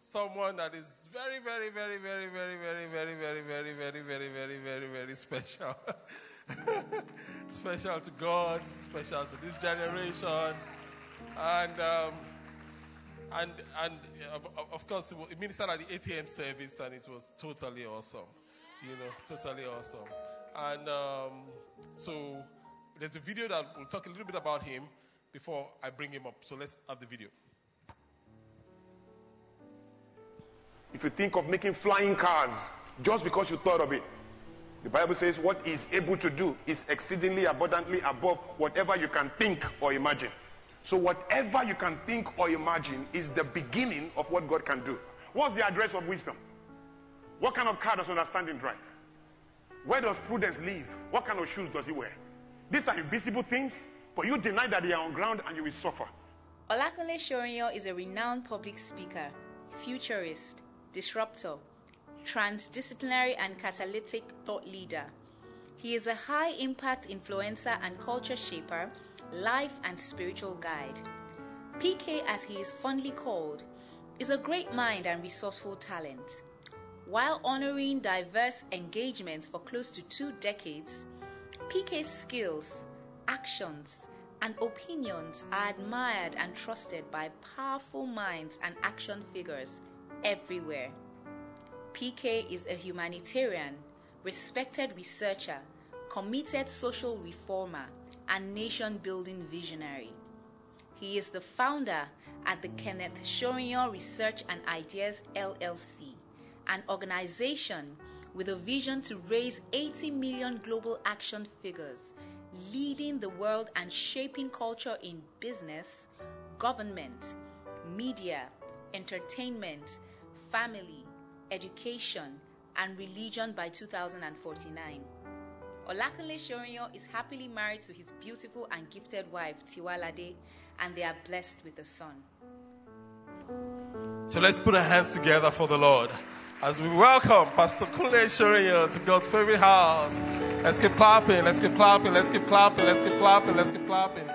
someone that is very, very, very, very, very, very, very, very, very, very, very, very, very, very special. special to God, special to this generation, and um, and and uh, of course, it ministered at the ATM service, and it was totally awesome. You know, totally awesome. And um, so there's a video that will talk a little bit about him before I bring him up. So let's have the video. If you think of making flying cars just because you thought of it, the Bible says what is able to do is exceedingly abundantly above whatever you can think or imagine. So whatever you can think or imagine is the beginning of what God can do. What's the address of wisdom? What kind of car does understanding drive? Where does prudence live? What kind of shoes does he wear? These are invisible things, but you deny that they are on ground and you will suffer. Olakunle Soriyan is a renowned public speaker, futurist, disruptor, transdisciplinary and catalytic thought leader. He is a high impact influencer and culture shaper, life and spiritual guide. PK, as he is fondly called, is a great mind and resourceful talent. While honoring diverse engagements for close to two decades, PK's skills, actions, and opinions are admired and trusted by powerful minds and action figures everywhere. PK is a humanitarian, respected researcher, committed social reformer, and nation building visionary. He is the founder at the Kenneth Soriyan Research and Ideas LLC, an organization with a vision to raise 80 million global action figures, leading the world and shaping culture in business, government, media, entertainment, family, education, and religion by 2049. Olakunle Soriyan is happily married to his beautiful and gifted wife, Tiwalade, and they are blessed with a son. So let's put our hands together for the Lord as we welcome Pastor Kunle Soriyan to God's favorite house. Let's keep clapping, let's keep clapping, let's keep clapping, let's keep clapping, let's keep clapping.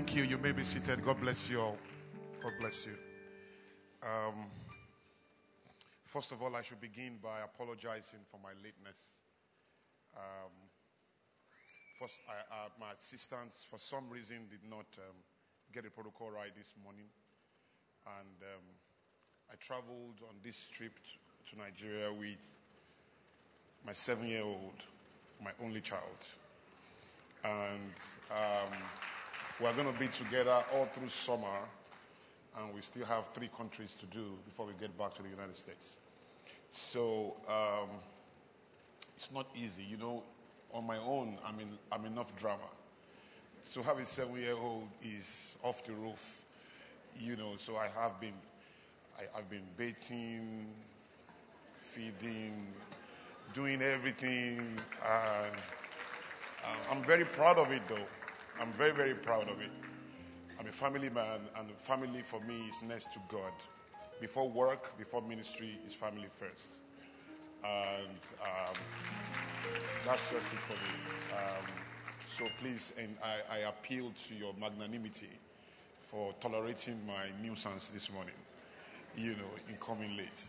Thank you. You may be seated. God bless you all. God bless you. Um, first of all, I should begin by apologizing for my lateness. Um, first, I, uh, my assistants, for some reason, did not um, get the protocol right this morning. And um, I traveled on this trip to, Nigeria with my seven year old, my only child. And um, we're going to be together all through summer, and we still have three countries to do before we get back to the United States. So um, it's not easy. You know, on my own, I'm, in, I'm enough drama. So having seven year old is off the roof, you know, so I have been, I, I've been baiting, feeding, doing everything. And uh, I'm very proud of it though. I'm very, very proud of it. I'm a family man, and family for me is next to God. Before work, before ministry, is family first. And um, that's just it for me. Um, so please, and I, I appeal to your magnanimity for tolerating my nuisance this morning, you know, in coming late.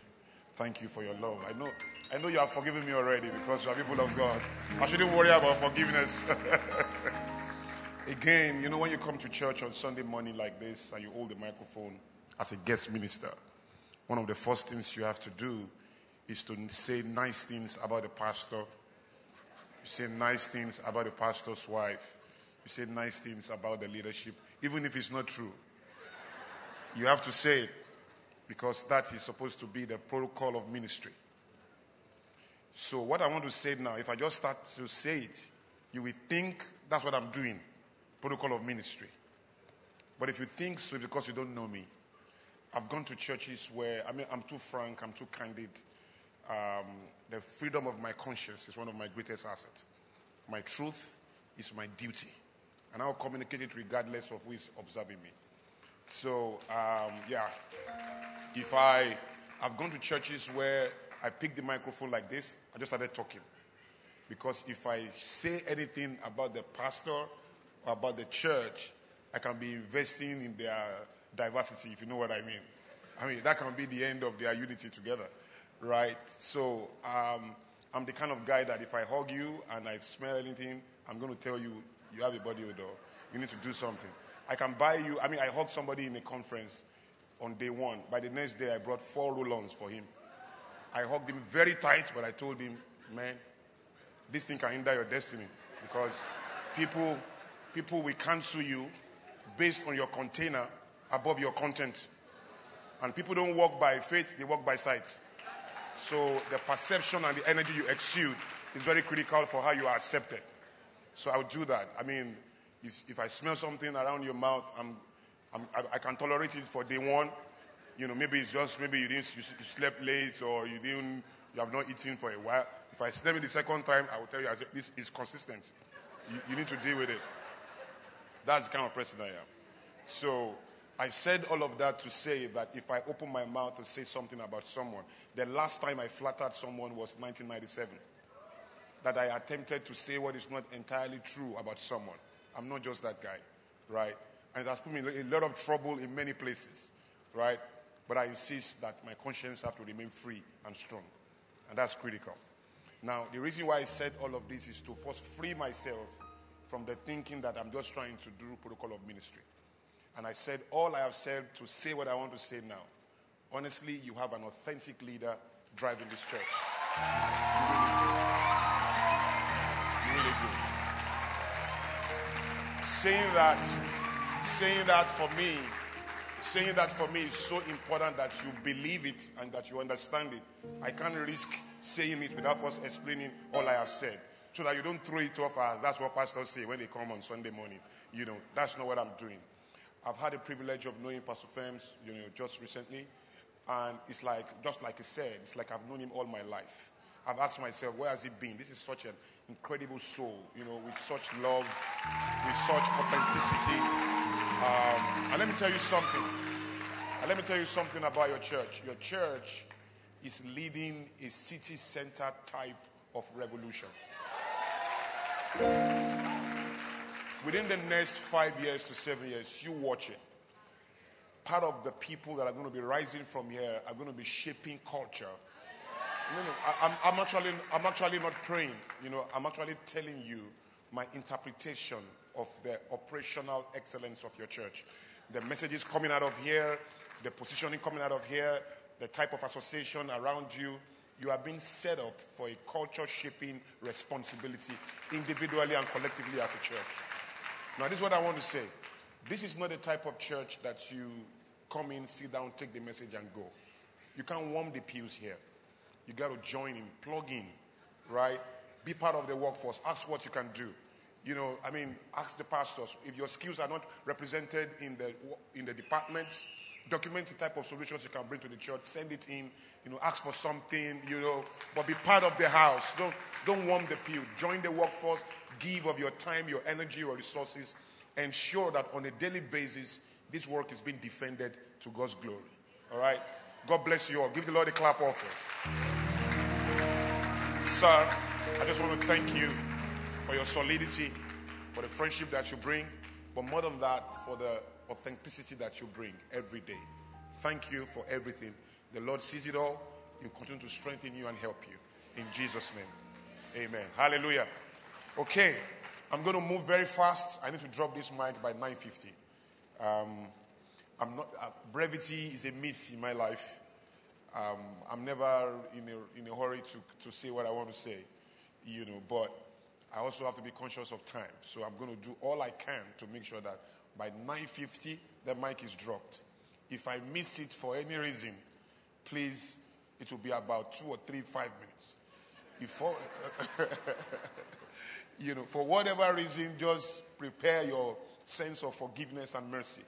Thank you for your love. I know, I know you have forgiven me already because you are people of God. I shouldn't worry about forgiveness. Again, you know, when you come to church on Sunday morning like this and you hold the microphone as a guest minister, one of the first things you have to do is to say nice things about the pastor. You say nice things about the pastor's wife. You say nice things about the leadership, even if it's not true. You have to say it because that is supposed to be the protocol of ministry. So, what I want to say now, if I just start to say it, you will think that's what I'm doing protocol of ministry. But if you think so, because you don't know me, I've gone to churches where, I mean, I'm too frank, I'm too candid. Um, the freedom of my conscience is one of my greatest assets. My truth is my duty. And I'll communicate it regardless of who is observing me. So, um, yeah, if I, I've gone to churches where I pick the microphone like this, I just started talking. Because if I say anything about the pastor or about the church, I can be investing in their diversity, if you know what I mean. I mean, that can be the end of their unity together, right? So um, I'm the kind of guy that if I hug you and I smell anything, I'm going to tell you, you have a body odor. You need to do something. I can buy you, I mean, I hugged somebody in a conference on day one. By the next day, I brought four roll-ons for him. I hugged him very tight, but I told him, man, this thing can hinder your destiny because people, people will cancel you based on your container above your content. And people don't walk by faith, they walk by sight. So the perception and the energy you exude is very critical for how you are accepted. So I'll do that. I mean, if, if I smell something around your mouth, I'm, I'm, I, I can tolerate it for day one. You know, maybe it's just maybe you didn't you, you slept late or you didn't you have not eaten for a while. If I smell it the second time, I will tell you I say, this is consistent. You, you need to deal with it. That's the kind of person I am. So I said all of that to say that if I open my mouth to say something about someone, the last time I flattered someone was 1997. That I attempted to say what is not entirely true about someone. I'm not just that guy, right? And it has put me in a lot of trouble in many places, right? But I insist that my conscience have to remain free and strong. And that's critical. Now, the reason why I said all of this is to first free myself from the thinking that I'm just trying to do protocol of ministry. And I said all I have said to say what I want to say now. Honestly, you have an authentic leader driving this church. You really do. Saying that, saying that for me, saying that for me is so important that you believe it and that you understand it. I can't risk saying it without first explaining all I have said. So that you don't throw it off us. that's what pastors say when they come on Sunday morning. You know, that's not what I'm doing. I've had the privilege of knowing Pastor Fems, you know, just recently. And it's like, just like he said, it's like I've known him all my life. I've asked myself, where has he been? This is such an incredible soul, you know, with such love, with such authenticity. Um, and let me tell you something. And let me tell you something about your church. Your church is leading a city center type of revolution. Within the next five years to seven years, you watch it. Part of the people that are going to be rising from here are going to be shaping culture. No, no, I, am I'm actually, I'm actually not praying. You know, I'm actually telling you my interpretation of the operational excellence of your church. The messages coming out of here, the positioning coming out of here, the type of association around you, you are being set up for a culture shaping responsibility individually and collectively as a church. Now, this is what I want to say. This is not the type of church that you come in, sit down, take the message, and go. You can't warm the pews here. You got to join in, plug in, right? Be part of the workforce. Ask what you can do. You know, I mean, ask the pastors if your skills are not represented in the in the departments. Document the type of solutions you can bring to the church. Send it in. You know, ask for something. You know, but be part of the house. Don't don't warm the pew. Join the workforce give of your time, your energy, your resources. Ensure that on a daily basis, this work is being defended to God's glory. All right? God bless you all. Give the Lord a clap offering. Sir, I just want to thank you for your solidity, for the friendship that you bring, but more than that, for the authenticity that you bring every day. Thank you for everything. The Lord sees it all. Will continue to strengthen you and help you. In Jesus' name. Amen. Hallelujah. Okay, I'm going to move very fast. I need to drop this mic by 9:50. Um, I'm not. Uh, brevity is a myth in my life. Um, I'm never in a, in a hurry to, to say what I want to say, you know. But I also have to be conscious of time. So I'm going to do all I can to make sure that by 9:50 the mic is dropped. If I miss it for any reason, please, it will be about two or three, five minutes. If all, you know, for whatever reason, just prepare your sense of forgiveness and mercy.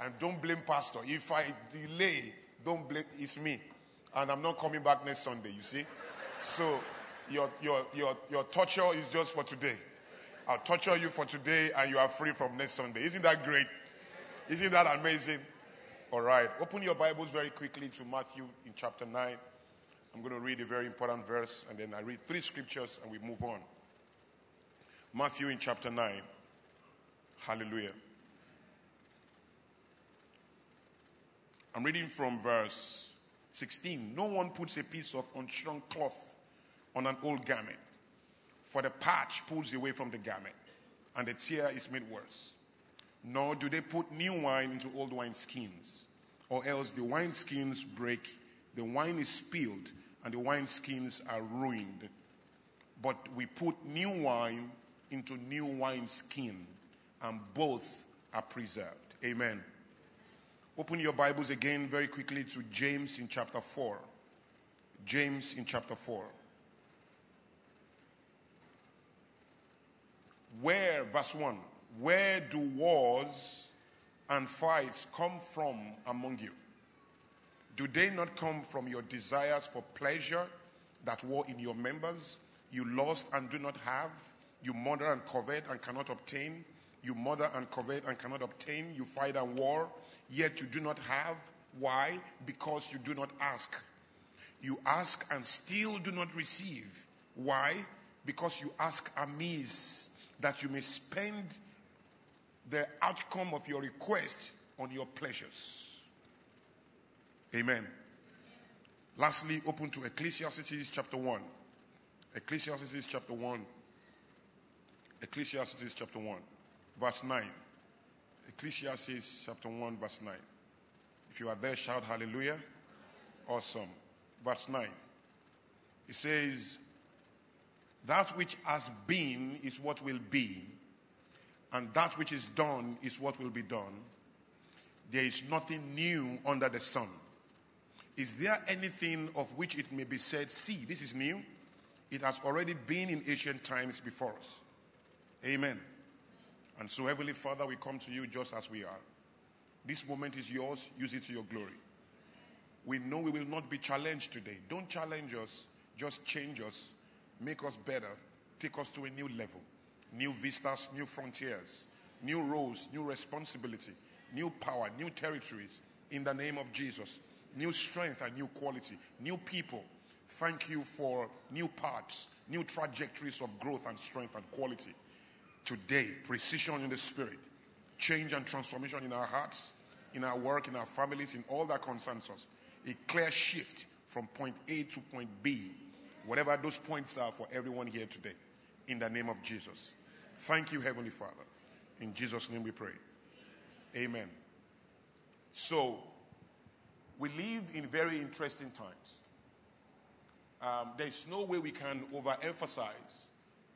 And don't blame pastor. If I delay, don't blame, it's me. And I'm not coming back next Sunday, you see? So your, your, your, your torture is just for today. I'll torture you for today and you are free from next Sunday. Isn't that great? Isn't that amazing? All right. Open your Bibles very quickly to Matthew in chapter 9. I'm going to read a very important verse and then I read three scriptures and we move on. Matthew in chapter 9. Hallelujah. I'm reading from verse 16. No one puts a piece of unshrunk cloth on an old garment, for the patch pulls away from the garment, and the tear is made worse. Nor do they put new wine into old wine skins, or else the wine skins break, the wine is spilled, and the wine skins are ruined. But we put new wine into new wine skin, and both are preserved. Amen. Open your Bibles again very quickly to James in chapter 4. James in chapter 4. Where, verse 1, where do wars and fights come from among you? Do they not come from your desires for pleasure that war in your members? You lost and do not have. You murder and covet and cannot obtain. You murder and covet and cannot obtain. You fight and war yet you do not have. Why? Because you do not ask. You ask and still do not receive. Why? Because you ask amiss, that you may spend the outcome of your request on your pleasures. Amen. Lastly, open to Ecclesiastes chapter 1. Ecclesiastes chapter 1. Ecclesiastes chapter 1, verse 9. Ecclesiastes chapter 1, verse 9. If you are there, shout hallelujah. Awesome. Verse 9. It says, That which has been is what will be, and that which is done is what will be done. There is nothing new under the sun. Is there anything of which it may be said, See, this is new? It has already been in ancient times before us. Amen. And so, Heavenly Father, we come to you just as we are. This moment is yours. Use it to your glory. We know we will not be challenged today. Don't challenge us, just change us, make us better, take us to a new level. New vistas, new frontiers, new roles, new responsibility, new power, new territories in the name of Jesus. New strength and new quality, new people. Thank you for new paths, new trajectories of growth and strength and quality today precision in the spirit, change and transformation in our hearts, in our work, in our families, in all that concerns us. A clear shift from point A to point B, whatever those points are for everyone here today, in the name of Jesus. Thank you, Heavenly Father. In Jesus' name we pray. Amen. So, we live in very interesting times. Um, there's no way we can overemphasize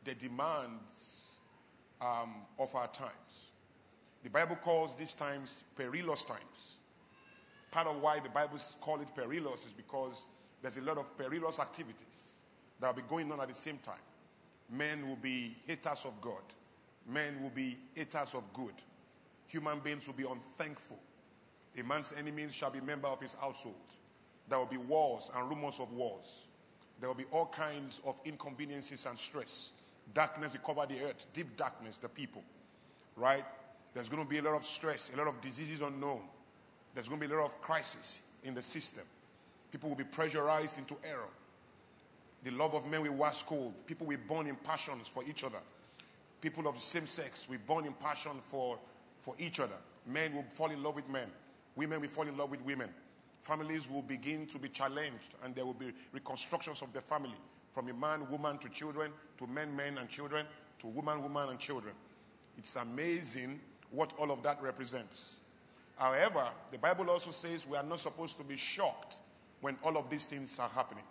the demands um, of our times. The Bible calls these times perilous times. Part of why the Bible calls it perilous is because there's a lot of perilous activities that will be going on at the same time. Men will be haters of God. Men will be haters of good. Human beings will be unthankful. A man's enemies shall be member of his household. There will be wars and rumors of wars. There will be all kinds of inconveniences and stress. Darkness will cover the earth, deep darkness, the people. Right? There's going to be a lot of stress, a lot of diseases unknown. There's going to be a lot of crisis in the system. People will be pressurized into error. The love of men will wax cold. People will burn in passions for each other. People of the same sex will burn in passion for, for each other. Men will fall in love with men. Women will fall in love with women. Families will begin to be challenged and there will be reconstructions of the family from a man, woman to children, to men, men and children, to woman, woman and children. It's amazing what all of that represents. However, the Bible also says we are not supposed to be shocked when all of these things are happening.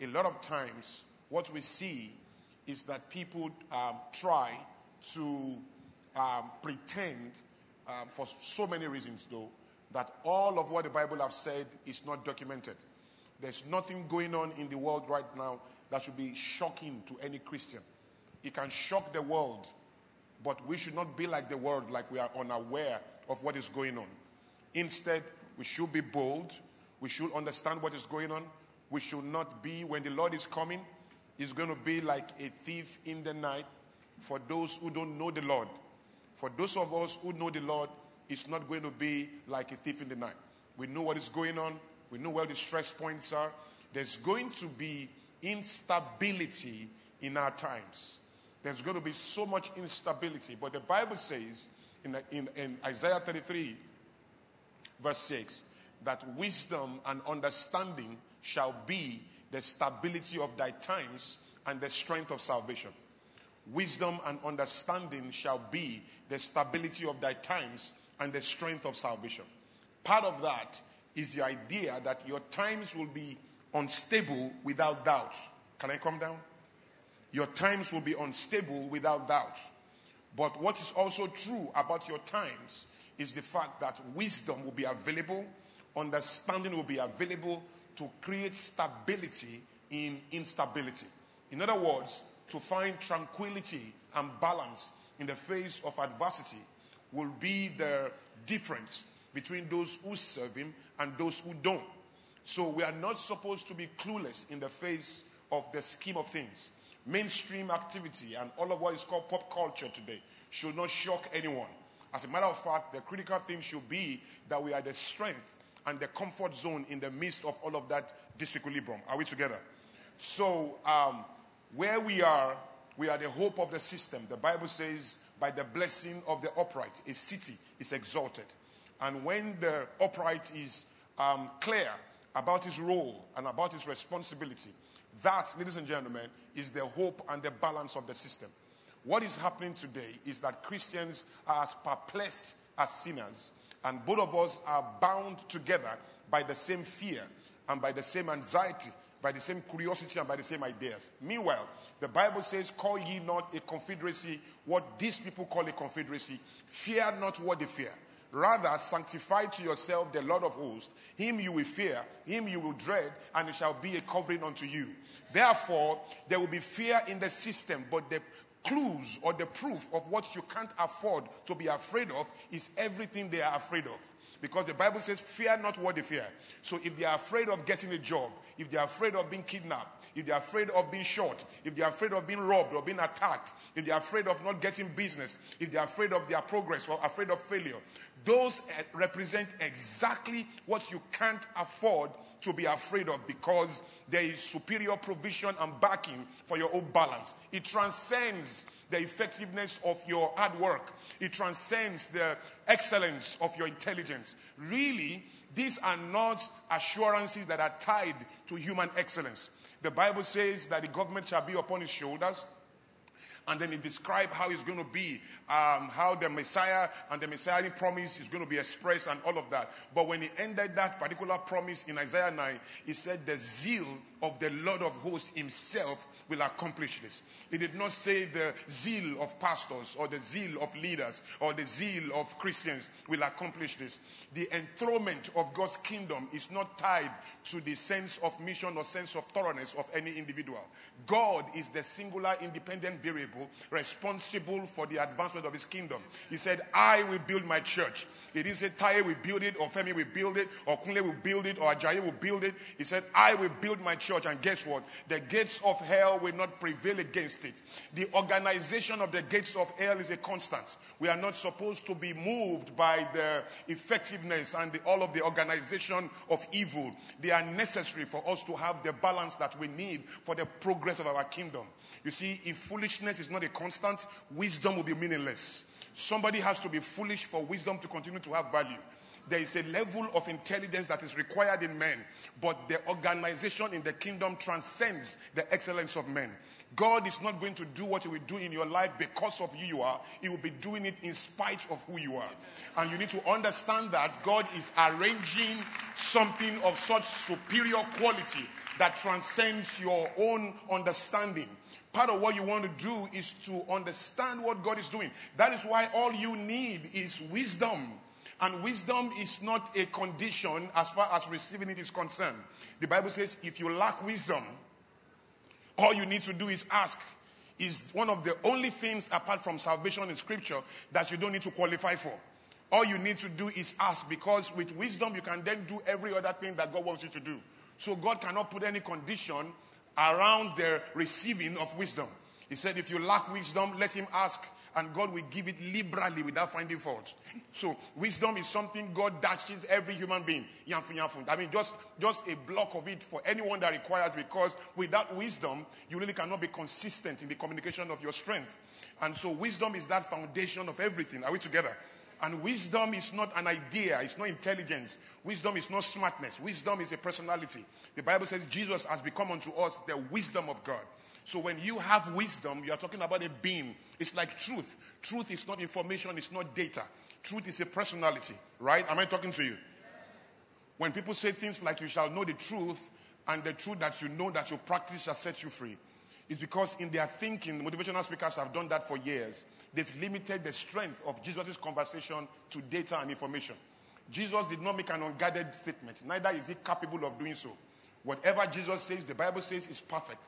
A lot of times, what we see is that people um, try to um, pretend, um, for so many reasons though, that all of what the Bible has said is not documented. There's nothing going on in the world right now that should be shocking to any Christian. it can shock the world, but we should not be like the world, like we are unaware of what is going on. Instead, we should be bold. We should understand what is going on. We should not be, when the Lord is coming, He's going to be like a thief in the night for those who don't know the Lord. For those of us who know the Lord, it's not going to be like a thief in the night. We know what is going on, we know where the stress points are. There's going to be instability in our times. There's going to be so much instability. But the Bible says in, in, in Isaiah 33, verse 6, that wisdom and understanding shall be the stability of thy times and the strength of salvation. Wisdom and understanding shall be the stability of thy times and the strength of salvation. Part of that is the idea that your times will be unstable without doubt. Can I come down? Your times will be unstable without doubt. But what is also true about your times is the fact that wisdom will be available, understanding will be available to create stability in instability. In other words, to find tranquility and balance in the face of adversity will be the difference between those who serve him and those who don't. So we are not supposed to be clueless in the face of the scheme of things. Mainstream activity and all of what is called pop culture today should not shock anyone. As a matter of fact, the critical thing should be that we are the strength and the comfort zone in the midst of all of that disequilibrium. Are we together? So, um, where we are, we are the hope of the system. The Bible says, by the blessing of the upright, a city is exalted. And when the upright is um, clear about his role and about his responsibility, that, ladies and gentlemen, is the hope and the balance of the system. What is happening today is that Christians are as perplexed as sinners, and both of us are bound together by the same fear and by the same anxiety, by the same curiosity and by the same ideas. Meanwhile, the Bible says, Call ye not a confederacy what these people call a confederacy. Fear not what they fear. Rather, sanctify to yourself the Lord of hosts. Him you will fear, him you will dread, and it shall be a covering unto you. Therefore, there will be fear in the system, but the clues or the proof of what you can't afford to be afraid of is everything they are afraid of. Because the Bible says, fear not what they fear. So if they are afraid of getting a job, if they are afraid of being kidnapped, if they are afraid of being shot, if they are afraid of being robbed or being attacked, if they are afraid of not getting business, if they are afraid of their progress or afraid of failure, those eh, represent exactly what you can't afford to be afraid of because there is superior provision and backing for your own balance. It transcends the effectiveness of your hard work, it transcends the excellence of your intelligence. Really, these are not assurances that are tied to human excellence. The Bible says that the government shall be upon his shoulders and then he described how it's going to be, um, how the Messiah and the Messianic promise is going to be expressed and all of that. But when he ended that particular promise in Isaiah 9, he said, The zeal of the Lord of hosts himself will accomplish this. He did not say the zeal of pastors or the zeal of leaders or the zeal of Christians will accomplish this. The enthronement of God's kingdom is not tied to the sense of mission or sense of thoroughness of any individual. God is the singular independent variable responsible for the advancement of his kingdom. He said, I will build my church. He didn't say Taye will build it, or Femi will build it, or Kunle will build it, or Ajayi will build it. He said, I will build my church. And guess what? The gates of hell will not prevail against it. The organization of the gates of hell is a constant. We are not supposed to be moved by the effectiveness and the, all of the organization of evil. They are necessary for us to have the balance that we need for the progress of our kingdom. You see, if foolishness is not a constant, wisdom will be meaningless. Somebody has to be foolish for wisdom to continue to have value. There is a level of intelligence that is required in men, but the organization in the kingdom transcends the excellence of men. God is not going to do what He will do in your life because of who you are. He will be doing it in spite of who you are. And you need to understand that God is arranging something of such superior quality that transcends your own understanding. Part of what you want to do is to understand what God is doing. That is why all you need is wisdom. And wisdom is not a condition as far as receiving it is concerned. The Bible says if you lack wisdom, all you need to do is ask. is one of the only things apart from salvation in scripture that you don't need to qualify for. All you need to do is ask because with wisdom you can then do every other thing that God wants you to do. So God cannot put any condition around the receiving of wisdom. He said, if you lack wisdom, let him ask and God will give it liberally without finding fault. So wisdom is something God dashes every human being. I mean, just, just a block of it for anyone that requires because without wisdom, you really cannot be consistent in the communication of your strength. And so wisdom is that foundation of everything. Are we together? And wisdom is not an idea, it's not intelligence. Wisdom is not smartness. Wisdom is a personality. The Bible says Jesus has become unto us the wisdom of God. So when you have wisdom, you are talking about a being. It's like truth. Truth is not information, it's not data. Truth is a personality, right? Am I talking to you? When people say things like you shall know the truth and the truth that you know that you practice shall set you free, it's because in their thinking, motivational speakers have done that for years. They've limited the strength of Jesus' conversation to data and information. Jesus did not make an unguarded statement, neither is he capable of doing so. Whatever Jesus says, the Bible says is perfect.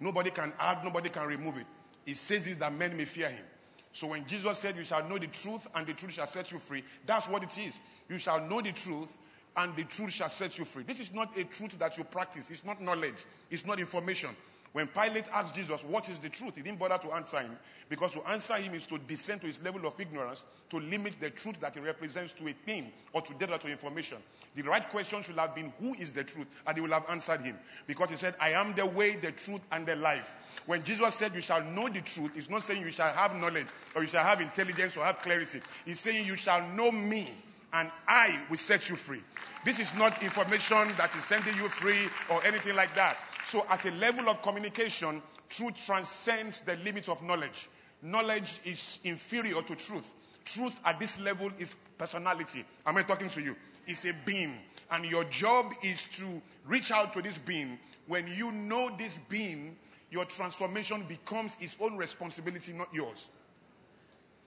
Nobody can add, nobody can remove it. It says it that men may fear him. So when Jesus said, You shall know the truth, and the truth shall set you free, that's what it is. You shall know the truth, and the truth shall set you free. This is not a truth that you practice, it's not knowledge, it's not information. When Pilate asked Jesus, What is the truth? he didn't bother to answer him because to answer him is to descend to his level of ignorance, to limit the truth that he represents to a thing or to data to information. The right question should have been, Who is the truth? And he will have answered him because he said, I am the way, the truth, and the life. When Jesus said, You shall know the truth, he's not saying you shall have knowledge or you shall have intelligence or have clarity. He's saying, You shall know me and I will set you free. This is not information that is sending you free or anything like that. So, at a level of communication, truth transcends the limits of knowledge. Knowledge is inferior to truth. Truth at this level is personality. Am I talking to you? It's a being. And your job is to reach out to this being. When you know this being, your transformation becomes its own responsibility, not yours.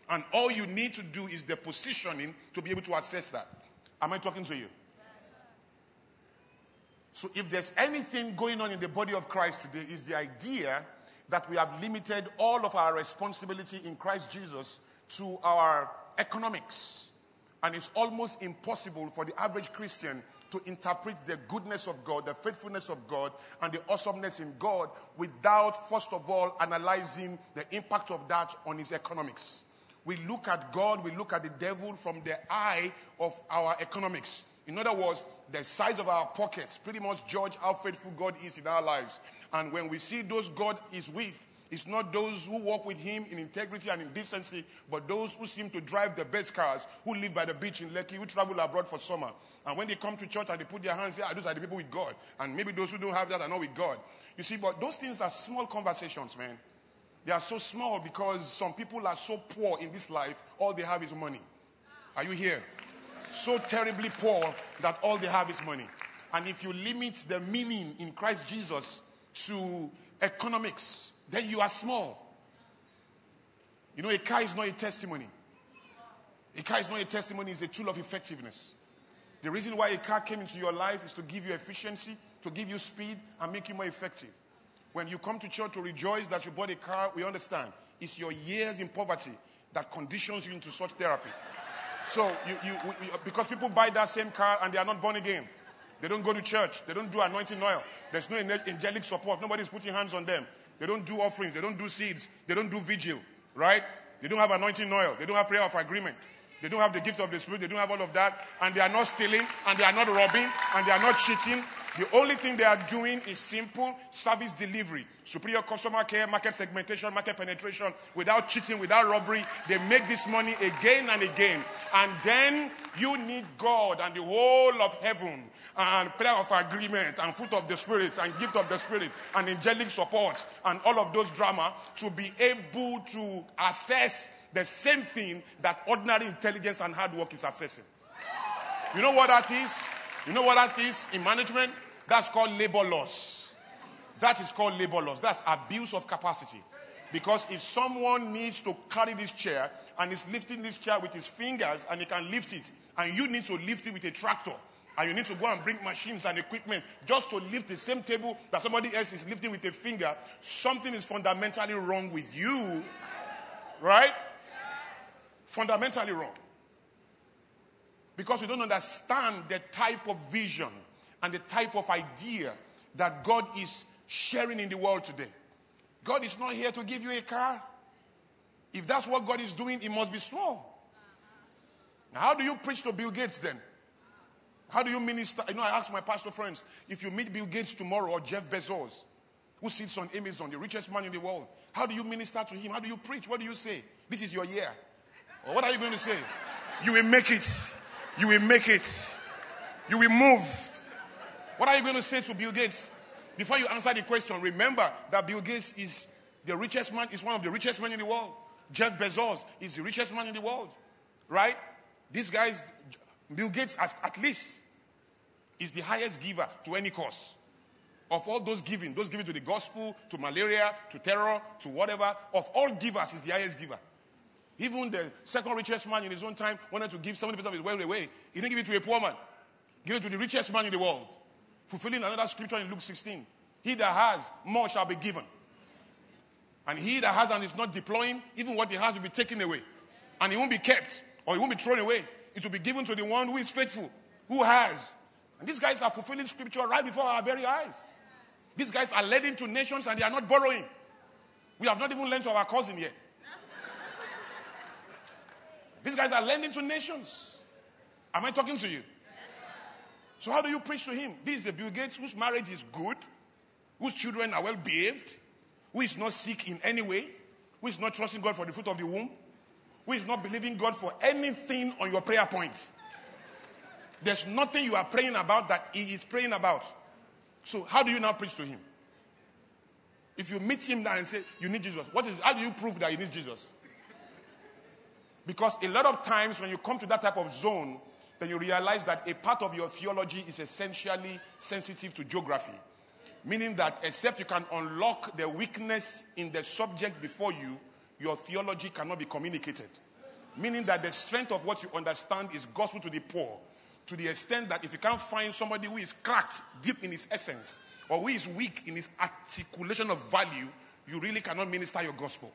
And all you need to do is the positioning to be able to assess that. Am I talking to you? So, if there's anything going on in the body of Christ today, is the idea that we have limited all of our responsibility in Christ Jesus to our economics. And it's almost impossible for the average Christian to interpret the goodness of God, the faithfulness of God, and the awesomeness in God without, first of all, analyzing the impact of that on his economics. We look at God, we look at the devil from the eye of our economics. In other words, the size of our pockets pretty much judge how faithful God is in our lives. And when we see those God is with, it's not those who walk with Him in integrity and in decency, but those who seem to drive the best cars, who live by the beach in Lekki, who travel abroad for summer. And when they come to church and they put their hands there, those are the people with God. And maybe those who don't have that are not with God. You see, but those things are small conversations, man. They are so small because some people are so poor in this life, all they have is money. Are you here? So terribly poor that all they have is money. And if you limit the meaning in Christ Jesus to economics, then you are small. You know, a car is not a testimony. A car is not a testimony, it's a tool of effectiveness. The reason why a car came into your life is to give you efficiency, to give you speed, and make you more effective. When you come to church to rejoice that you bought a car, we understand. It's your years in poverty that conditions you into such therapy. So, you, you, we, because people buy that same car and they are not born again, they don't go to church, they don't do anointing oil, there's no angelic support, nobody's putting hands on them, they don't do offerings, they don't do seeds, they don't do vigil, right? They don't have anointing oil, they don't have prayer of agreement, they don't have the gift of the Spirit, they don't have all of that, and they are not stealing, and they are not robbing, and they are not cheating, the only thing they are doing is simple service delivery, superior customer care, market segmentation, market penetration, without cheating, without robbery. They make this money again and again. And then you need God and the whole of heaven and prayer of agreement and fruit of the spirit and gift of the spirit and angelic support and all of those drama to be able to assess the same thing that ordinary intelligence and hard work is assessing. You know what that is? You know what that is in management? That's called labor loss. That is called labor loss. That's abuse of capacity. Because if someone needs to carry this chair and is lifting this chair with his fingers and he can lift it, and you need to lift it with a tractor, and you need to go and bring machines and equipment just to lift the same table that somebody else is lifting with a finger, something is fundamentally wrong with you. Right? Fundamentally wrong. Because you don't understand the type of vision and the type of idea that God is sharing in the world today. God is not here to give you a car. If that's what God is doing, it must be small. Now, how do you preach to Bill Gates then? How do you minister? You know, I ask my pastor friends if you meet Bill Gates tomorrow or Jeff Bezos, who sits on Amazon, the richest man in the world, how do you minister to him? How do you preach? What do you say? This is your year. Or what are you going to say? You will make it. You will make it. You will move. What are you going to say to Bill Gates? Before you answer the question, remember that Bill Gates is the richest man, is one of the richest men in the world. Jeff Bezos is the richest man in the world. Right? These guys, Bill Gates, at least is the highest giver to any cause. Of all those giving, those giving to the gospel, to malaria, to terror, to whatever, of all givers, is the highest giver. Even the second richest man in his own time wanted to give 70% of his wealth away. He didn't give it to a poor man. Give it to the richest man in the world. Fulfilling another scripture in Luke 16. He that has, more shall be given. And he that has and is not deploying, even what he has will be taken away. And it won't be kept, or it won't be thrown away. It will be given to the one who is faithful, who has, and these guys are fulfilling scripture right before our very eyes. These guys are led to nations and they are not borrowing. We have not even lent to our cousin yet. These guys are lending to nations. Am I talking to you? So, how do you preach to him? This is the Bill Gates whose marriage is good, whose children are well behaved, who is not sick in any way, who is not trusting God for the fruit of the womb, who is not believing God for anything on your prayer point. There's nothing you are praying about that he is praying about. So how do you now preach to him? If you meet him now and say, you need Jesus, what is, how do you prove that he needs Jesus? Because a lot of times when you come to that type of zone, then you realize that a part of your theology is essentially sensitive to geography. Meaning that except you can unlock the weakness in the subject before you, your theology cannot be communicated. Meaning that the strength of what you understand is gospel to the poor to the extent that if you can't find somebody who is cracked deep in his essence or who is weak in his articulation of value, you really cannot minister your gospel.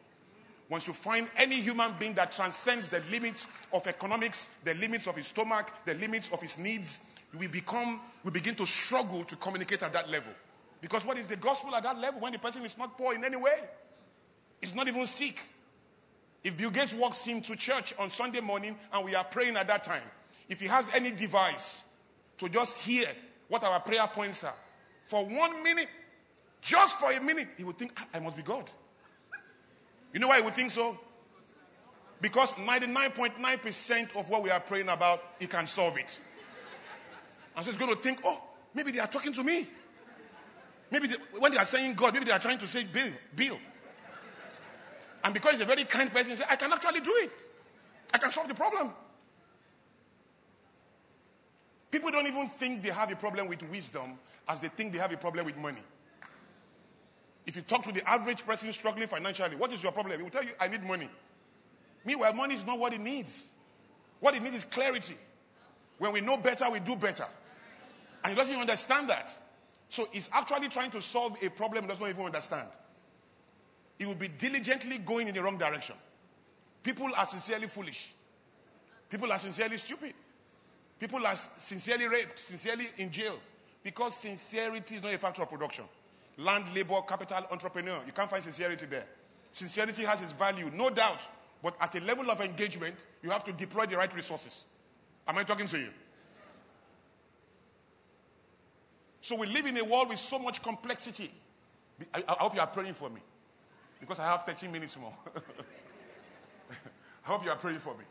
Once you find any human being that transcends the limits of economics, the limits of his stomach, the limits of his needs, we become, we begin to struggle to communicate at that level. Because what is the gospel at that level when the person is not poor in any way? He's not even sick. If Bill Gates walks into church on Sunday morning and we are praying at that time, if he has any device to just hear what our prayer points are, for one minute, just for a minute, he would think, ah, I must be God. You know why we think so? Because 99.9% of what we are praying about, he can solve it. And so he's going to think, oh, maybe they are talking to me. Maybe they, when they are saying God, maybe they are trying to say Bill, Bill. And because he's a very kind person, he I can actually do it. I can solve the problem. People don't even think they have a problem with wisdom as they think they have a problem with money. If you talk to the average person struggling financially, what is your problem? He will tell you, I need money. Meanwhile, money is not what it needs. What it needs is clarity. When we know better, we do better. And he doesn't even understand that. So he's actually trying to solve a problem he doesn't even understand. He will be diligently going in the wrong direction. People are sincerely foolish. People are sincerely stupid. People are sincerely raped, sincerely in jail, because sincerity is not a factor of production. Land, labor, capital, entrepreneur, you can't find sincerity there. Sincerity has its value, no doubt, but at a level of engagement, you have to deploy the right resources. Am I talking to you? So we live in a world with so much complexity. I, I hope you are praying for me because I have 13 minutes more. I hope you are praying for me.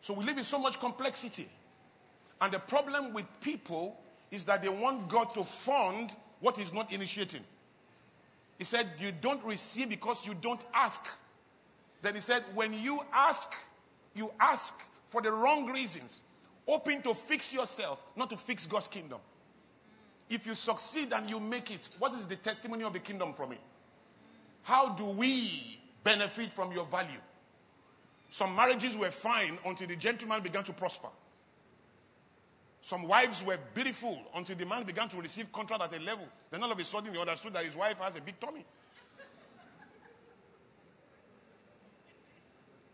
So we live in so much complexity. And the problem with people is that they want God to fund what He's not initiating. He said, You don't receive because you don't ask. Then He said, When you ask, you ask for the wrong reasons, hoping to fix yourself, not to fix God's kingdom. If you succeed and you make it, what is the testimony of the kingdom from it? How do we benefit from your value? Some marriages were fine until the gentleman began to prosper. Some wives were beautiful until the man began to receive contract at a level. Then all of a sudden he understood that his wife has a big tummy.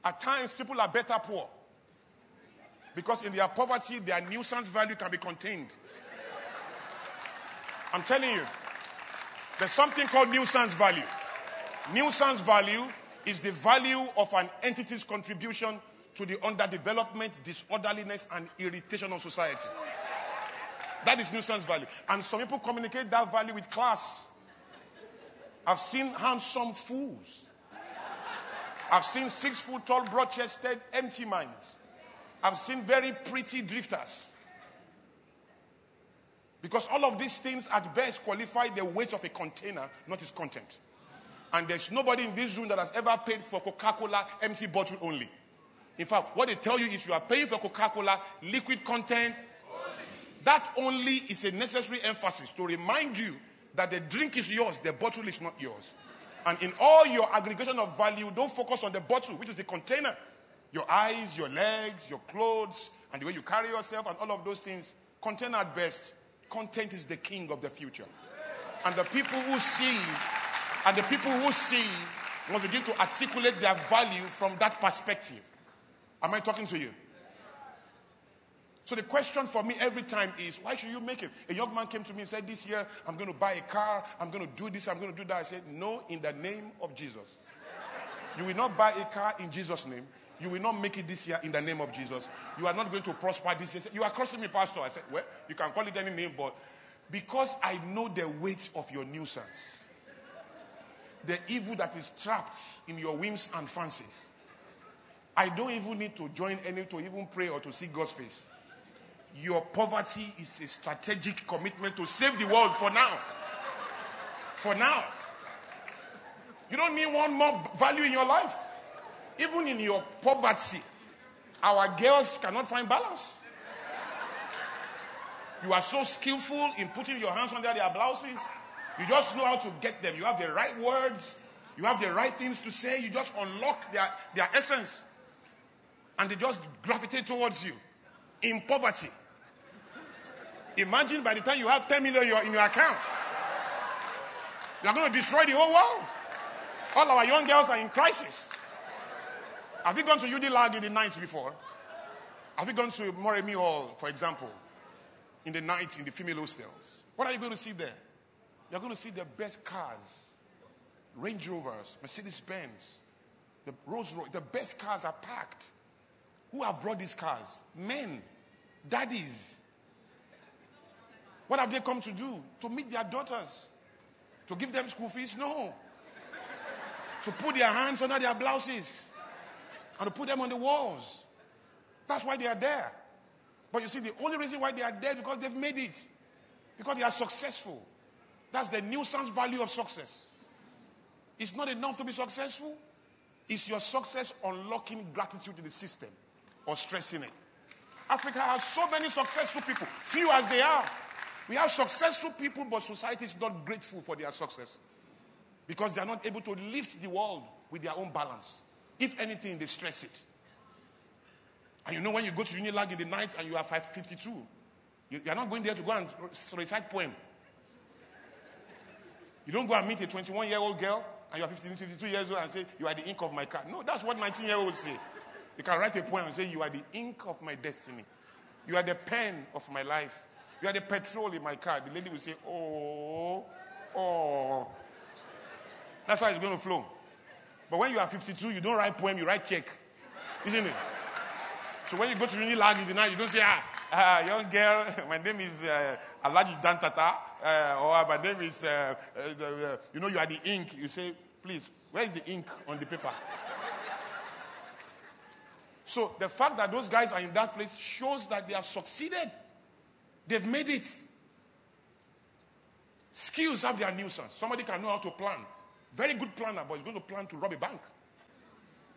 At times, people are better poor. Because in their poverty, their nuisance value can be contained. I'm telling you, there's something called nuisance value. Nuisance value is the value of an entity's contribution to the underdevelopment, disorderliness, and irritation of society. That is nuisance value. And some people communicate that value with class. I've seen handsome fools. I've seen six foot tall, broad chested, empty minds. I've seen very pretty drifters. Because all of these things at best qualify the weight of a container, not its content. And there's nobody in this room that has ever paid for Coca Cola empty bottle only. In fact, what they tell you is you are paying for Coca Cola liquid content. That only is a necessary emphasis to remind you that the drink is yours, the bottle is not yours. And in all your aggregation of value, don't focus on the bottle, which is the container. Your eyes, your legs, your clothes, and the way you carry yourself, and all of those things. Content at best. Content is the king of the future. And the people who see, and the people who see must begin to articulate their value from that perspective. Am I talking to you? So the question for me every time is, why should you make it? A young man came to me and said, this year I'm going to buy a car, I'm going to do this, I'm going to do that. I said, no, in the name of Jesus. You will not buy a car in Jesus' name. You will not make it this year in the name of Jesus. You are not going to prosper this year. You are crossing me, Pastor. I said, well, you can call it any name, but because I know the weight of your nuisance, the evil that is trapped in your whims and fancies, I don't even need to join any to even pray or to see God's face. Your poverty is a strategic commitment to save the world for now. For now. You don't need one more value in your life. Even in your poverty, our girls cannot find balance. You are so skillful in putting your hands under their blouses. You just know how to get them. You have the right words. You have the right things to say. You just unlock their, their essence. And they just gravitate towards you in poverty. Imagine by the time you have 10 million in your, account, you're going to destroy the whole world. All our young girls are in crisis. Have you gone to UD in the night before? Have you gone to Moremi Hall, for example, in the night in the female hostels? What are you going to see there? You're going to see the best cars Range Rovers, Mercedes Benz, the Rolls Royce, the best cars are packed. Who have brought these cars? Men, daddies. What have they come to do? To meet their daughters? To give them school fees? No. to put their hands under their blouses and to put them on the walls. That's why they are there. But you see, the only reason why they are there is because they've made it. Because they are successful. That's the nuisance value of success. It's not enough to be successful. it's your success unlocking gratitude in the system or stressing it? Africa has so many successful people, few as they are. We have successful people, but society is not grateful for their success because they are not able to lift the world with their own balance. If anything, they stress it. And you know, when you go to Unilag in the night and you are 52, you, are not going there to go and recite poem. You don't go and meet a 21 year old girl and you are 52, 52 years old and say, You are the ink of my car. No, that's what 19 year olds say. You can write a poem and say, You are the ink of my destiny. You are the pen of my life. You are the petrol in my car. The lady will say, Oh, oh. That's how it's going to flow. But when you are 52, you don't write poem, you write check. Isn't it? So when you go to Unilag in the night, you don't say, ah, uh, young girl, my name is uh, Alhaji Dantata, uh, or my name is, uh, uh, uh, you know, you are the ink. You say, please, where is the ink on the paper? So the fact that those guys are in that place shows that they have succeeded. They've made it. Skills have their nuisance. Somebody can know how to plan. Very good planner, but he's going to plan to rob a bank.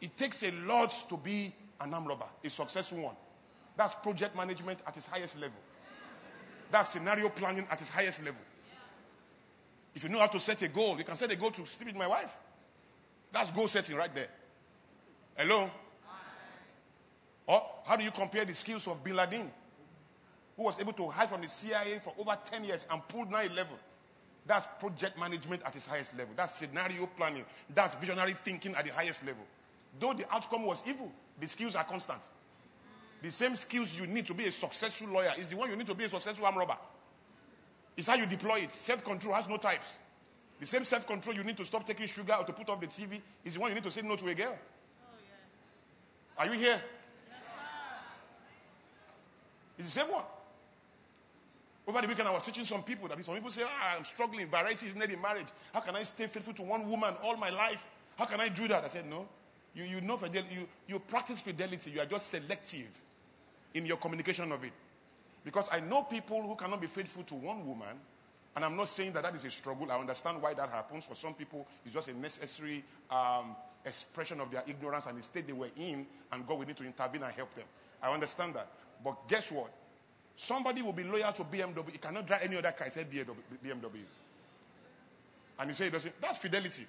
It takes a lot to be an arm robber, a successful one. That's project management at its highest level. That's scenario planning at its highest level. If you know how to set a goal, you can set a goal to sleep with my wife. That's goal setting right there. Hello? Or how do you compare the skills of Bin Laden? who was able to hide from the CIA for over 10 years and pulled 9 11. That's project management at its highest level. That's scenario planning. That's visionary thinking at the highest level. Though the outcome was evil, the skills are constant. The same skills you need to be a successful lawyer is the one you need to be a successful arm robber. It's how you deploy it. Self control has no types. The same self control you need to stop taking sugar or to put off the TV is the one you need to say no to a girl. Are you here? It's the same one. Over the weekend, I was teaching some people that some people say, ah, I'm struggling. Variety is needed in marriage. How can I stay faithful to one woman all my life? How can I do that? I said, no. You, you know fidelity. You, you practice fidelity. You are just selective in your communication of it. Because I know people who cannot be faithful to one woman, and I'm not saying that that is a struggle. I understand why that happens. For some people, it's just a necessary um, expression of their ignorance and the state they were in, and God will need to intervene and help them. I understand that. But guess what? Somebody will be loyal to BMW. He cannot drive any other car except BMW. And he said doesn't. That's fidelity.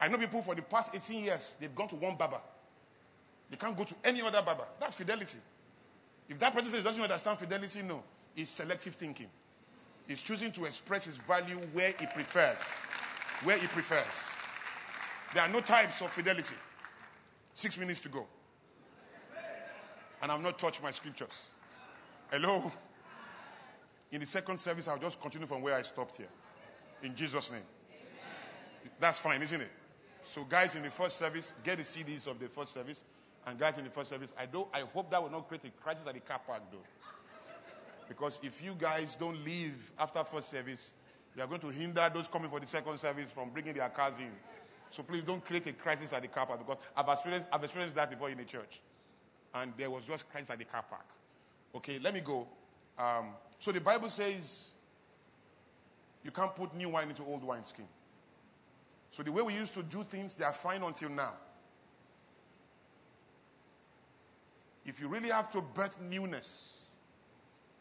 I know people for the past 18 years, they've gone to one barber. They can't go to any other barber. That's fidelity. If that person says doesn't understand fidelity, no. It's selective thinking. He's choosing to express his value where he prefers. Where he prefers. There are no types of fidelity. Six minutes to go. And I've not touched my scriptures. Hello? In the second service, I'll just continue from where I stopped here. In Jesus' name. That's fine, isn't it? So, guys, in the first service, get the CDs of the first service. And guys, in the first service, I do. I hope that will not create a crisis at the car park, though. Because if you guys don't leave after first service, you are going to hinder those coming for the second service from bringing their cars in. So please don't create a crisis at the car park because I've experienced, I've experienced that before in the church. And there was just crisis at the car park. Okay, let me go. Um, so the Bible says you can't put new wine into old wineskin. So the way we used to do things, they are fine until now. If you really have to birth newness,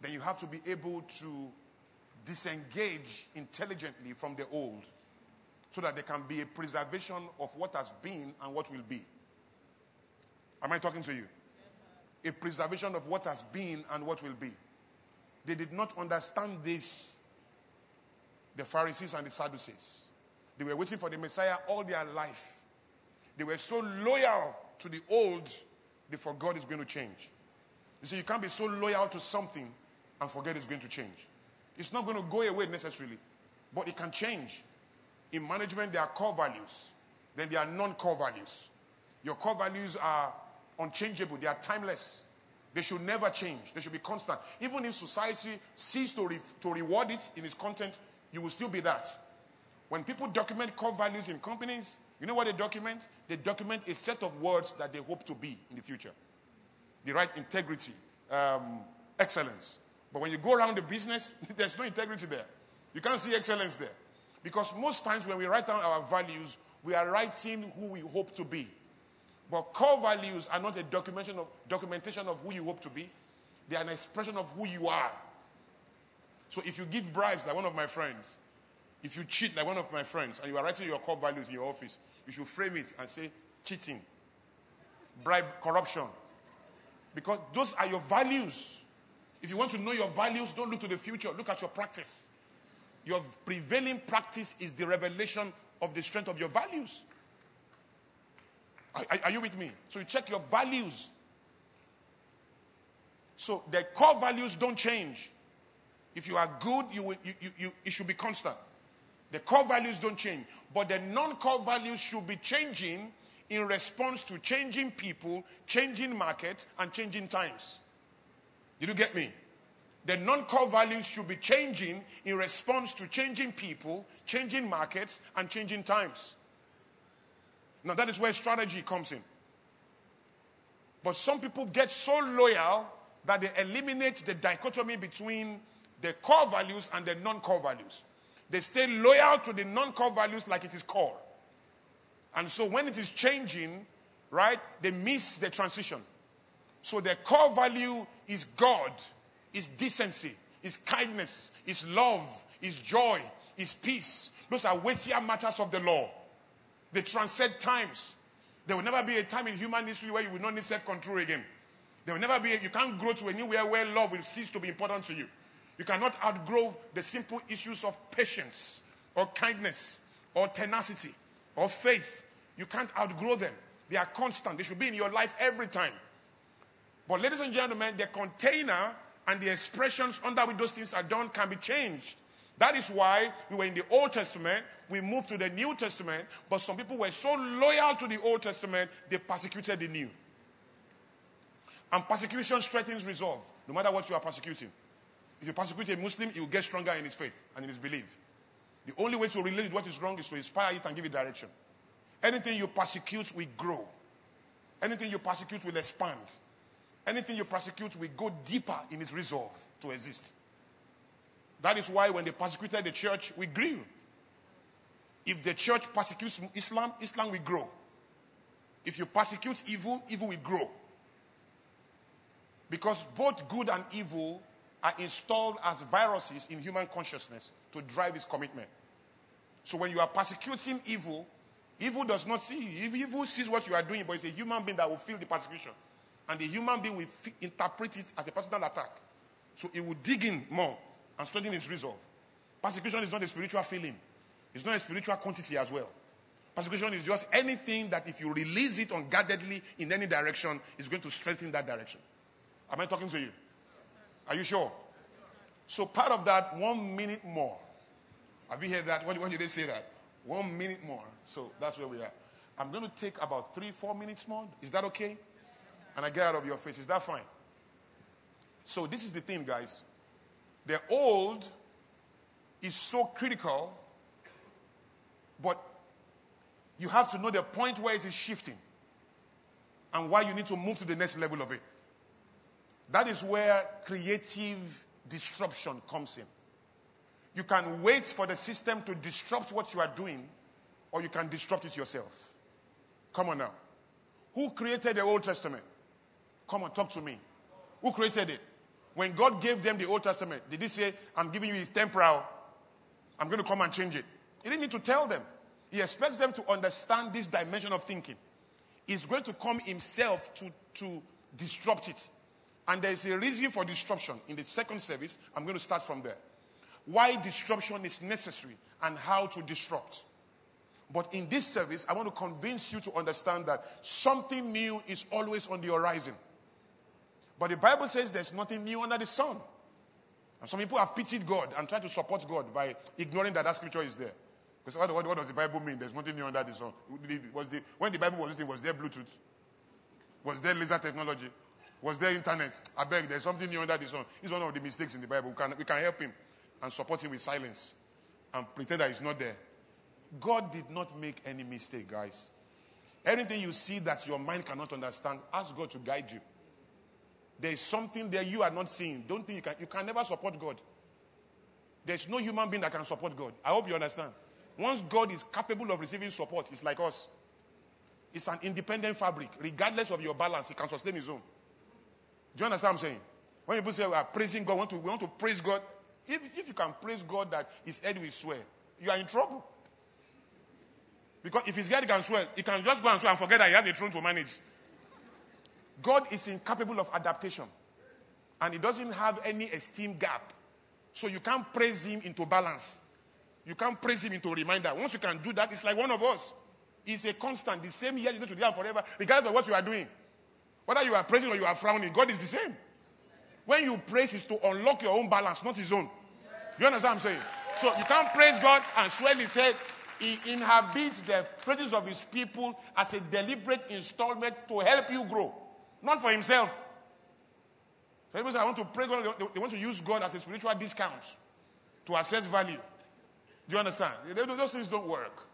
then you have to be able to disengage intelligently from the old so that there can be a preservation of what has been and what will be. Am I talking to you? A preservation of what has been and what will be. They did not understand this, the Pharisees and the Sadducees. They were waiting for the Messiah all their life. They were so loyal to the old, they forgot it's going to change. You see, you can't be so loyal to something and forget it's going to change. It's not going to go away necessarily, but it can change. In management, there are core values, then there are non core values. Your core values are unchangeable, they are timeless. They should never change, they should be constant. Even if society ceases to, re- to reward it in its content, you will still be that. When people document core values in companies, you know what they document? They document a set of words that they hope to be in the future. The right integrity, um, excellence. But when you go around the business, there's no integrity there. You can't see excellence there. Because most times when we write down our values, we are writing who we hope to be. But core values are not a documentation of, documentation of who you hope to be, they are an expression of who you are. So if you give bribes, like one of my friends, if you cheat, like one of my friends, and you are writing your core values in your office, you should frame it and say cheating, bribe, corruption. Because those are your values. If you want to know your values, don't look to the future, look at your practice. Your prevailing practice is the revelation of the strength of your values. Are, are, you with me? So you check your values. So the core values don't change. If you are good, you, will, you, you, you, it should be constant. The core values don't change. But the non core values should be changing in response to changing people, changing markets, and changing times. Did you get me? The non core values should be changing in response to changing people, changing markets, and changing times. Now, that is where strategy comes in. But some people get so loyal that they eliminate the dichotomy between the core values and the non core values. They stay loyal to the non core values like it is core. And so when it is changing, right, they miss the transition. So the core value is God, is decency, is kindness, is love, is joy, is peace. Those are weightier matters of the law. They transcend times. There will never be a time in human history where you will not need self control again. There will never be, you can't grow to anywhere where love will cease to be important to you. You cannot outgrow the simple issues of patience or kindness or tenacity or faith. You can't outgrow them. They are constant. They should be in your life every time. But, ladies and gentlemen, the container and the expressions under which those things are done can be changed. That is why we were in the Old Testament, we moved to the New Testament, but some people were so loyal to the Old Testament, they persecuted the New. And persecution strengthens resolve, no matter what you are persecuting. If you persecute a Muslim, he will get stronger in his faith and in his belief. The only way to relate what is wrong is to inspire it and give it direction. Anything you persecute will grow. Anything you persecute will expand. Anything you persecute will go deeper in its resolve to exist. That is why when they persecuted the church, we grew. If the church persecutes Islam, Islam will grow. If you persecute evil, evil will grow. Because both good and evil are installed as viruses in human consciousness to drive its commitment. So when you are persecuting evil, evil does not see you. Evil sees what you are doing, but it's a human being that will feel the persecution. And the human being will f- interpret it as a personal attack. So it will dig in more and strengthen its resolve. Persecution is not a spiritual feeling, it's not a spiritual quantity as well. Persecution is just anything that if you release it unguardedly in any direction, is going to strengthen that direction. Am I talking to you? Are you sure? So part of that, one minute more. Have you heard that? When, when did they say that? One minute more. So that's where we are. I'm going to take about three, four minutes more. Is that okay? And I get out of your face. Is that fine? So this is the thing, guys. The old is so critical, but you have to know the point where it is shifting and why you need to move to the next level of it. That is where creative disruption comes in. You can wait for the system to disrupt what you are doing, or you can disrupt it yourself. Come on now. Who created the Old Testament? Come on, talk to me. Who created it? When God gave them the Old Testament, did He say, I'm giving you His temporal, I'm going to come and change it? He didn't need to tell them. He expects them to understand this dimension of thinking. He's going to come Himself to, to disrupt it. And there is a reason for disruption. In the second service, I'm going to start from there. Why disruption is necessary and how to disrupt. But in this service, I want to convince you to understand that something new is always on the horizon. But the Bible says there's nothing new under the sun. And some people have pitied God and tried to support God by ignoring that that scripture is there. Because what, what, what does the Bible mean? There's nothing new under the sun. Was the, when the Bible was written, was there Bluetooth? Was there laser technology? Was there internet? I beg, there's something new under the sun. It's one of the mistakes in the Bible. We can, we can help him and support him with silence and pretend that he's not there. God did not make any mistake, guys. Anything you see that your mind cannot understand, ask God to guide you. There is something there you are not seeing. Don't think you can. You can never support God. There's no human being that can support God. I hope you understand. Once God is capable of receiving support, it's like us. It's an independent fabric. Regardless of your balance, He can sustain His own. Do you understand what I'm saying? When people say we are praising God, we want to, we want to praise God. If, if you can praise God that his head will swear, you are in trouble. Because if his head can swear, he can just go and swear and forget that he has a throne to manage. God is incapable of adaptation. And he doesn't have any esteem gap. So you can't praise him into balance. You can't praise him into a reminder. Once you can do that, it's like one of us. He's a constant, the same yesterday, today, and forever, regardless of what you are doing. Whether you are praising or you are frowning, God is the same. When you praise, is to unlock your own balance, not his own. You understand what I'm saying? So you can't praise God and swell his head. He inhabits the praises of his people as a deliberate installment to help you grow, not for himself. So people I want to praise God. They want to use God as a spiritual discount to assess value. Do you understand? Those things don't work.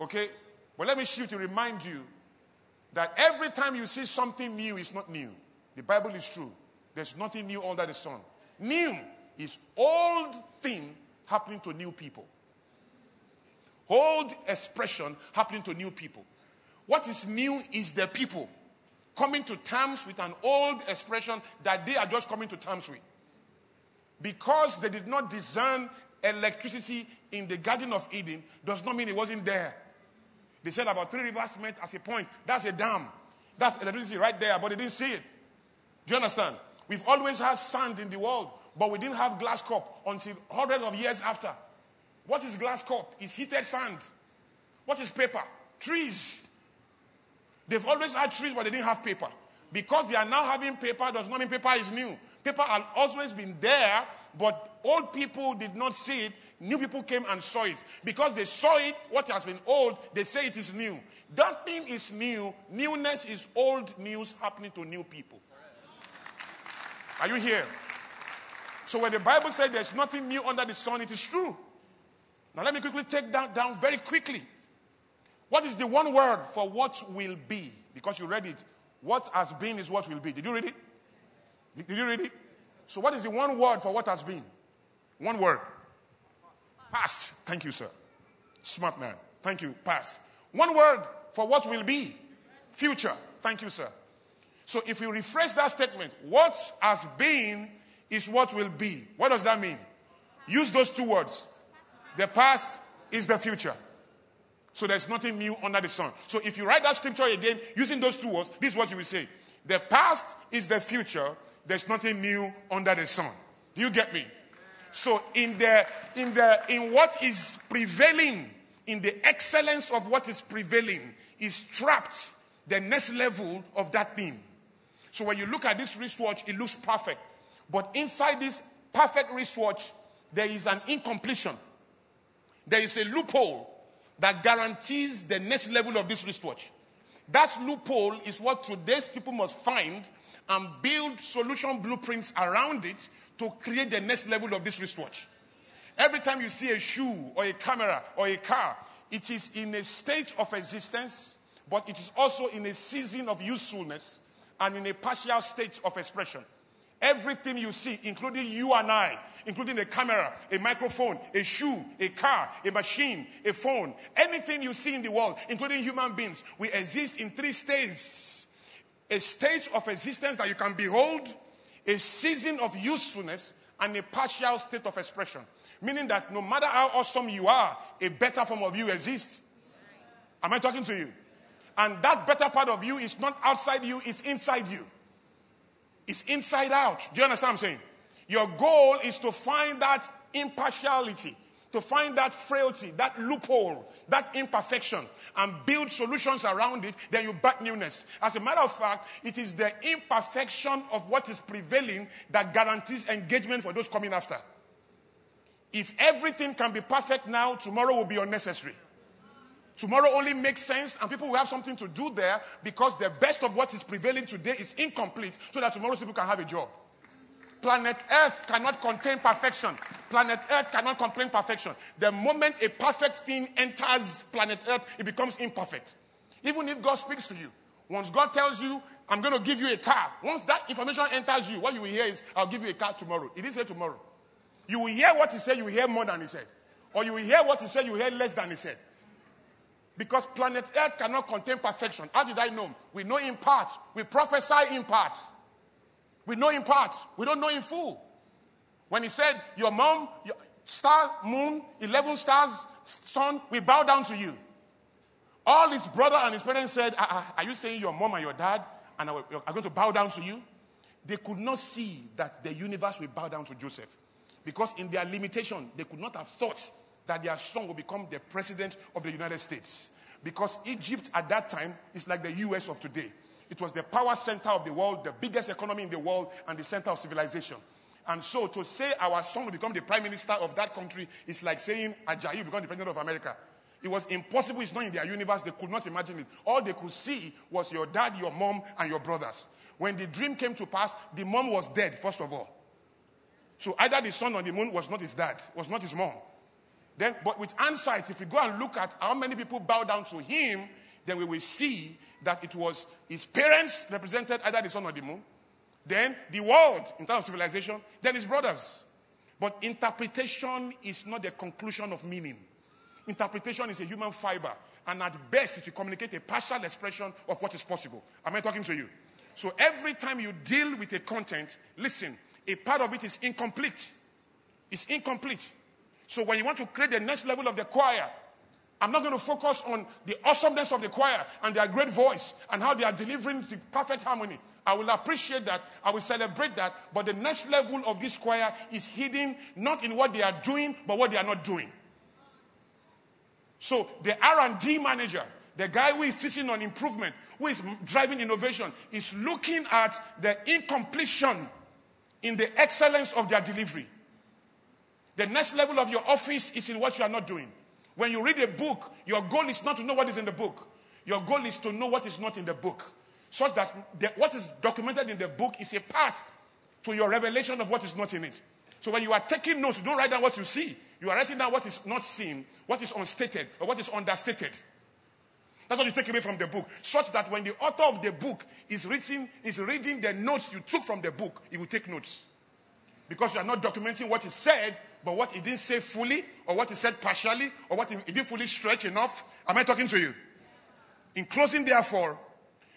Okay? But let me shift to remind you that every time you see something new, it's not new. The Bible is true. There's nothing new under the sun. New is old thing happening to new people. Old expression happening to new people. What is new is the people coming to terms with an old expression that they are just coming to terms with. Because they did not discern electricity in the Garden of Eden, does not mean it wasn't there. They said about three rivers met as a point. That's a dam. That's electricity right there, but they didn't see it. Do you understand? We've always had sand in the world, but we didn't have glass cup until hundreds of years after. What is glass cup? It's heated sand. What is paper? Trees. They've always had trees, but they didn't have paper. Because they are now having paper does not mean paper is new. Paper has always been there, but old people did not see it. New people came and saw it. Because they saw it, what has been old, they say it is new. That thing is new. Newness is old news happening to new people. Are you here? So when the Bible says there's nothing new under the sun, it is true. Now let me quickly take that down very quickly. What is the one word for what will be? Because you read it. What has been is what will be. Did you read it? Did you read it? So, what is the one word for what has been? One word. Past. Thank you, sir. Smart man. Thank you. Past. One word for what will be. Future. Thank you, sir. So, if you refresh that statement, what has been is what will be. What does that mean? Use those two words. The past is the future. So there's nothing new under the sun. So if you write that scripture again using those two words, this is what you will say. The past is the future. There's nothing new under the sun. Do you get me? So in the in the in what is prevailing, in the excellence of what is prevailing, is trapped the next level of that thing. So when you look at this wristwatch, it looks perfect. But inside this perfect wristwatch, there is an incompletion. There is a loophole that guarantees the next level of this wristwatch. That loophole is what today's people must find and build solution blueprints around it to create the next level of this wristwatch. Every time you see a shoe or a camera or a car, it is in a state of existence, but it is also in a season of usefulness and in a partial state of expression. Everything you see, including you and I, including a camera, a microphone, a shoe, a car, a machine, a phone, anything you see in the world, including human beings, we exist in three states a state of existence that you can behold, a season of usefulness, and a partial state of expression. Meaning that no matter how awesome you are, a better form of you exists. Am I talking to you? And that better part of you is not outside you, it's inside you. It's inside out. Do you understand what I'm saying? Your goal is to find that impartiality, to find that frailty, that loophole, that imperfection, and build solutions around it, then you back newness. As a matter of fact, it is the imperfection of what is prevailing that guarantees engagement for those coming after. If everything can be perfect now, tomorrow will be unnecessary. Tomorrow only makes sense, and people will have something to do there because the best of what is prevailing today is incomplete, so that tomorrow's people can have a job. Planet Earth cannot contain perfection. Planet Earth cannot contain perfection. The moment a perfect thing enters planet Earth, it becomes imperfect. Even if God speaks to you, once God tells you, I'm going to give you a car, once that information enters you, what you will hear is, I'll give you a car tomorrow. It is say tomorrow. You will hear what he said, you will hear more than he said. Or you will hear what he said, you will hear less than he said. Because planet Earth cannot contain perfection. How did I know? We know in part. We prophesy in part. We know in part. We don't know in full. When he said, Your mom, your star, moon, 11 stars, sun, we bow down to you. All his brother and his parents said, uh, uh, Are you saying your mom and your dad and are going to bow down to you? They could not see that the universe will bow down to Joseph. Because in their limitation, they could not have thought that their son will become the president of the United States. Because Egypt at that time is like the US of today. It was the power center of the world, the biggest economy in the world, and the center of civilization. And so to say our son will become the prime minister of that country is like saying Ajayi will become the president of America. It was impossible. It's not in their universe. They could not imagine it. All they could see was your dad, your mom, and your brothers. When the dream came to pass, the mom was dead, first of all. So either the son on the moon was not his dad, was not his mom. Then, but with hindsight, if we go and look at how many people bow down to him, then we will see that it was his parents represented either the sun or the moon, then the world in terms of civilization, then his brothers. But interpretation is not the conclusion of meaning. Interpretation is a human fiber, and at best, it will communicate a partial expression of what is possible. Am I talking to you? So every time you deal with a content, listen, a part of it is incomplete. It's incomplete. So when you want to create the next level of the choir, I'm not going to focus on the awesomeness of the choir and their great voice and how they are delivering the perfect harmony. I will appreciate that. I will celebrate that. But the next level of this choir is hidden not in what they are doing, but what they are not doing. So the R&D manager, the guy who is sitting on improvement, who is driving innovation, is looking at the incompletion in the excellence of their delivery. The next level of your office is in what you are not doing. When you read a book, your goal is not to know what is in the book. Your goal is to know what is not in the book. So that the, what is documented in the book is a path to your revelation of what is not in it. So when you are taking notes, you don't write down what you see. You are writing down what is not seen, what is unstated, or what is understated. That's what you take away from the book. Such that when the author of the book is reading, is reading the notes you took from the book, he will take notes. Because you are not documenting what is said, but what he didn't say fully, or what he said partially, or what he, didn't fully stretch enough. Am I talking to you? In closing, therefore,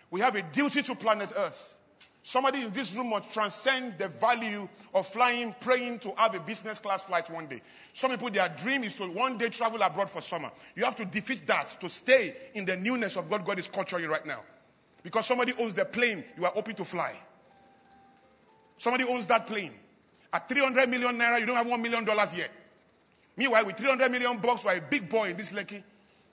we have a duty to planet Earth. Somebody in this room must transcend the value of flying, praying to have a business class flight one day. Some people, their dream is to one day travel abroad for summer. You have to defeat that to stay in the newness of what God is culturing right now. Because somebody owns the plane you are hoping to fly. Somebody owns that plane. At 300 million naira, you don't have $1 million yet. Meanwhile, with 300 million bucks, you are a big boy in this Lekki.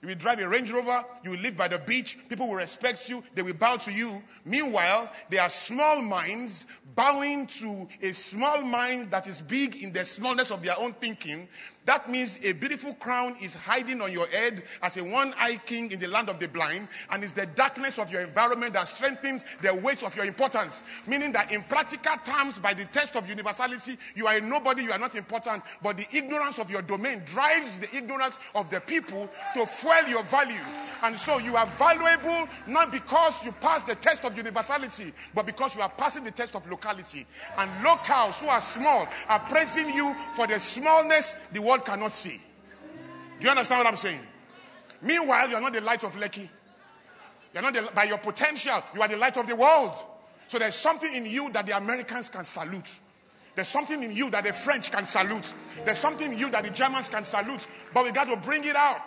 You will drive a Range Rover, you will live by the beach, people will respect you, they will bow to you. Meanwhile, there are small minds bowing to a small mind that is big in the smallness of their own thinking, that means a beautiful crown is hiding on your head as a one eyed king in the land of the blind, and it's the darkness of your environment that strengthens the weight of your importance. Meaning that in practical terms, by the test of universality, you are a nobody, you are not important, but the ignorance of your domain drives the ignorance of the people to fuel your value. And so you are valuable not because you pass the test of universality, but because you are passing the test of locality. And locals who are small are praising you for the smallness the world cannot see. Do you understand what I'm saying? Meanwhile, you are not the light of Lekki. You're not the, by your potential, you are the light of the world. So there's something in you that the Americans can salute. There's something in you that the French can salute. There's something in you that the Germans can salute. But we got to bring it out.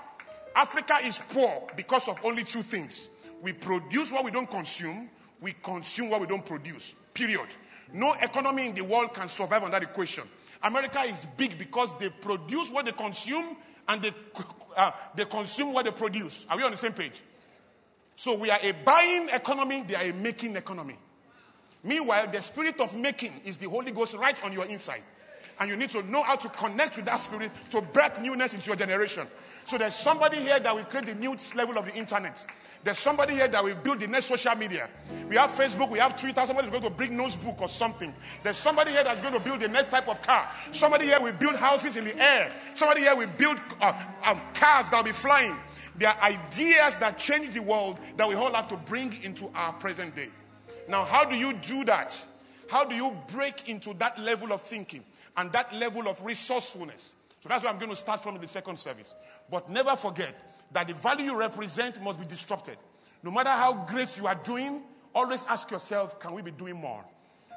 Africa is poor because of only two things. We produce what we don't consume, we consume what we don't produce. Period. No economy in the world can survive on that equation. America is big because they produce what they consume and they, uh, they consume what they produce. Are we on the same page? So we are a buying economy, they are a making economy. Meanwhile, the spirit of making is the Holy Ghost right on your inside. And you need to know how to connect with that spirit to break newness into your generation. So there's somebody here that will create the new level of the internet. There's somebody here that will build the next social media. We have Facebook, we have Twitter. Somebody's going to bring notebook or something. There's somebody here that's going to build the next type of car. Somebody here will build houses in the air. Somebody here will build uh, um, cars that will be flying. There are ideas that change the world that we all have to bring into our present day. Now, how do you do that? How do you break into that level of thinking and that level of resourcefulness? So that's where I'm going to start from in the second service. But never forget that the value you represent must be disrupted. No matter how great you are doing, always ask yourself, can we be doing more?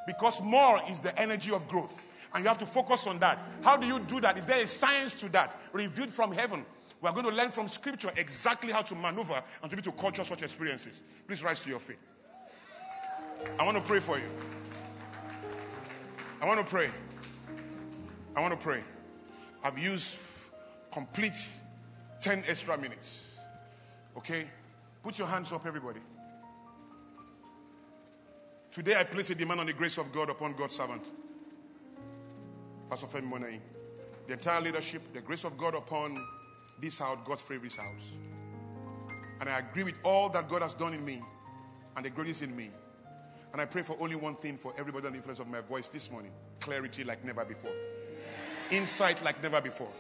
Because more is the energy of growth. And you have to focus on that. How do you do that? Is there a science to that? Revealed from heaven. We are going to learn from scripture exactly how to maneuver and to be to culture such experiences. Please rise to your feet. I want to pray for you. I want to pray. I want to pray. I've used complete 10 extra minutes. Okay? Put your hands up, everybody. Today I place a demand on the grace of God upon God's servant, Pastor Femi Monai. The entire leadership, the grace of God upon this house, God's favorite house. And I agree with all that God has done in me and the greatest in me. And I pray for only one thing for everybody on the influence of my voice this morning clarity like never before, insight like never before.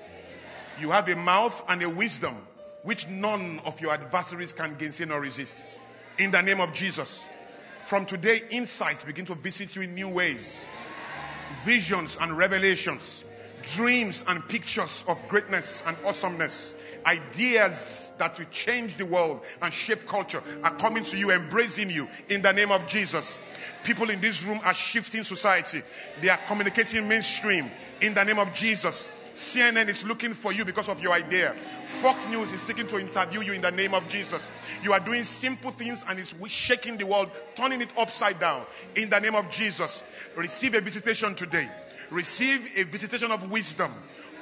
You have a mouth and a wisdom which none of your adversaries can gainsay nor resist. In the name of Jesus. From today, insights begin to visit you in new ways. Visions and revelations, dreams and pictures of greatness and awesomeness, ideas that will change the world and shape culture are coming to you, embracing you in the name of Jesus. People in this room are shifting society. They are communicating mainstream in the name of Jesus CNN is looking for you because of your idea. Fox News is seeking to interview you in the name of Jesus. You are doing simple things and it's shaking the world, turning it upside down in the name of Jesus. Receive a visitation today. Receive a visitation of wisdom,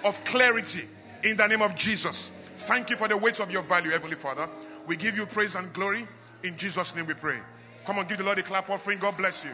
of clarity in the name of Jesus. Thank you for the weight of your value, Heavenly Father. We give you praise and glory. In Jesus' name we pray. Come on, give the Lord a clap offering. God bless you.